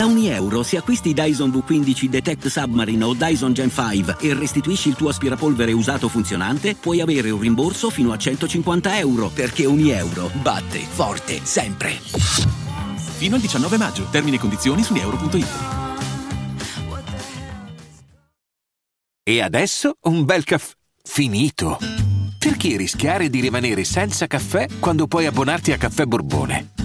Da ogni euro, se acquisti Dyson V15 Detect Submarine o Dyson Gen 5 e restituisci il tuo aspirapolvere usato funzionante, puoi avere un rimborso fino a 150 euro, perché ogni euro batte forte sempre. Fino al 19 maggio. Termini e condizioni su euro.it. E adesso un bel caffè finito. Perché rischiare di rimanere senza caffè quando puoi abbonarti a Caffè Borbone?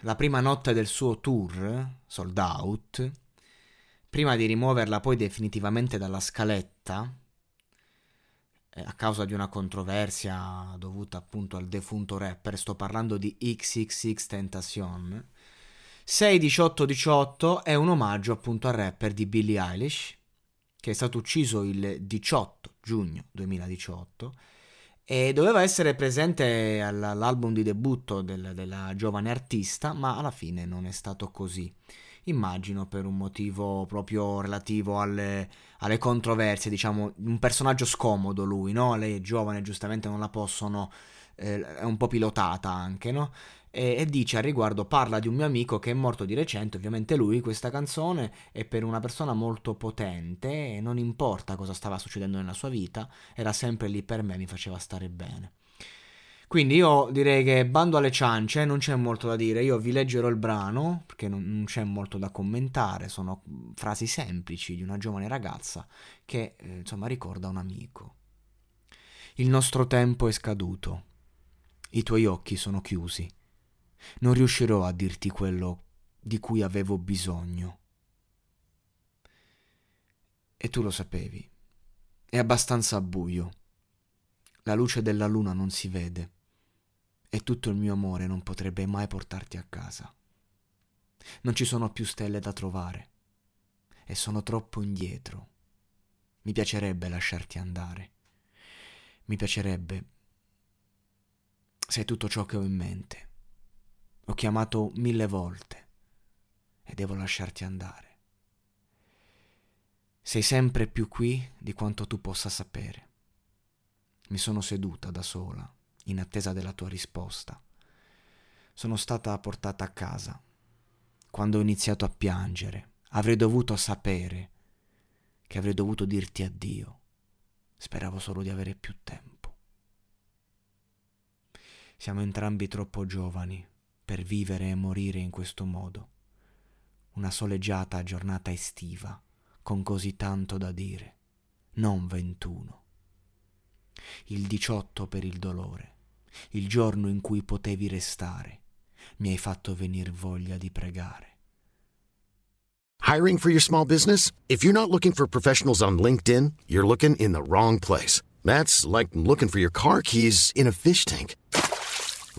la prima notte del suo tour, sold out, prima di rimuoverla poi definitivamente dalla scaletta, eh, a causa di una controversia dovuta appunto al defunto rapper, sto parlando di XXX Tentacion, 6-18-18 è un omaggio appunto al rapper di Billie Eilish, che è stato ucciso il 18 giugno 2018 e doveva essere presente all'album di debutto del, della giovane artista, ma alla fine non è stato così. Immagino per un motivo proprio relativo alle, alle controversie, diciamo, un personaggio scomodo lui, no? Lei è giovane, giustamente non la possono, eh, è un po' pilotata anche, no? E, e, dice a riguardo, parla di un mio amico che è morto di recente, ovviamente lui questa canzone è per una persona molto potente e non importa cosa stava succedendo nella sua vita, era sempre lì per me, mi faceva stare bene. Quindi io direi che bando alle ciance, non c'è molto da dire, io vi leggerò il brano perché non, non c'è molto da commentare, sono frasi semplici di una giovane ragazza che eh, insomma ricorda un amico. Il nostro tempo è scaduto, i tuoi occhi sono chiusi non riuscirò a dirti quello di cui avevo bisogno. E tu lo sapevi. È abbastanza buio. La luce della luna non si vede. E tutto il mio amore non potrebbe mai portarti a casa. Non ci sono più stelle da trovare. E sono troppo indietro. Mi piacerebbe lasciarti andare. Mi piacerebbe. Sei tutto ciò che ho in mente. L'ho chiamato mille volte e devo lasciarti andare. Sei sempre più qui di quanto tu possa sapere. Mi sono seduta da sola, in attesa della tua risposta. Sono stata portata a casa. Quando ho iniziato a piangere, avrei dovuto sapere che avrei dovuto dirti addio. Speravo solo di avere più tempo. Siamo entrambi troppo giovani per vivere e morire in questo modo. Una soleggiata giornata estiva, con così tanto da dire, non ventuno. Il 18 per il dolore, il giorno in cui potevi restare, mi hai fatto venir voglia di pregare. Hiring for your small business? If you're not looking for professionals on LinkedIn, you're looking in the wrong place. That's like looking for your car keys in a fish tank.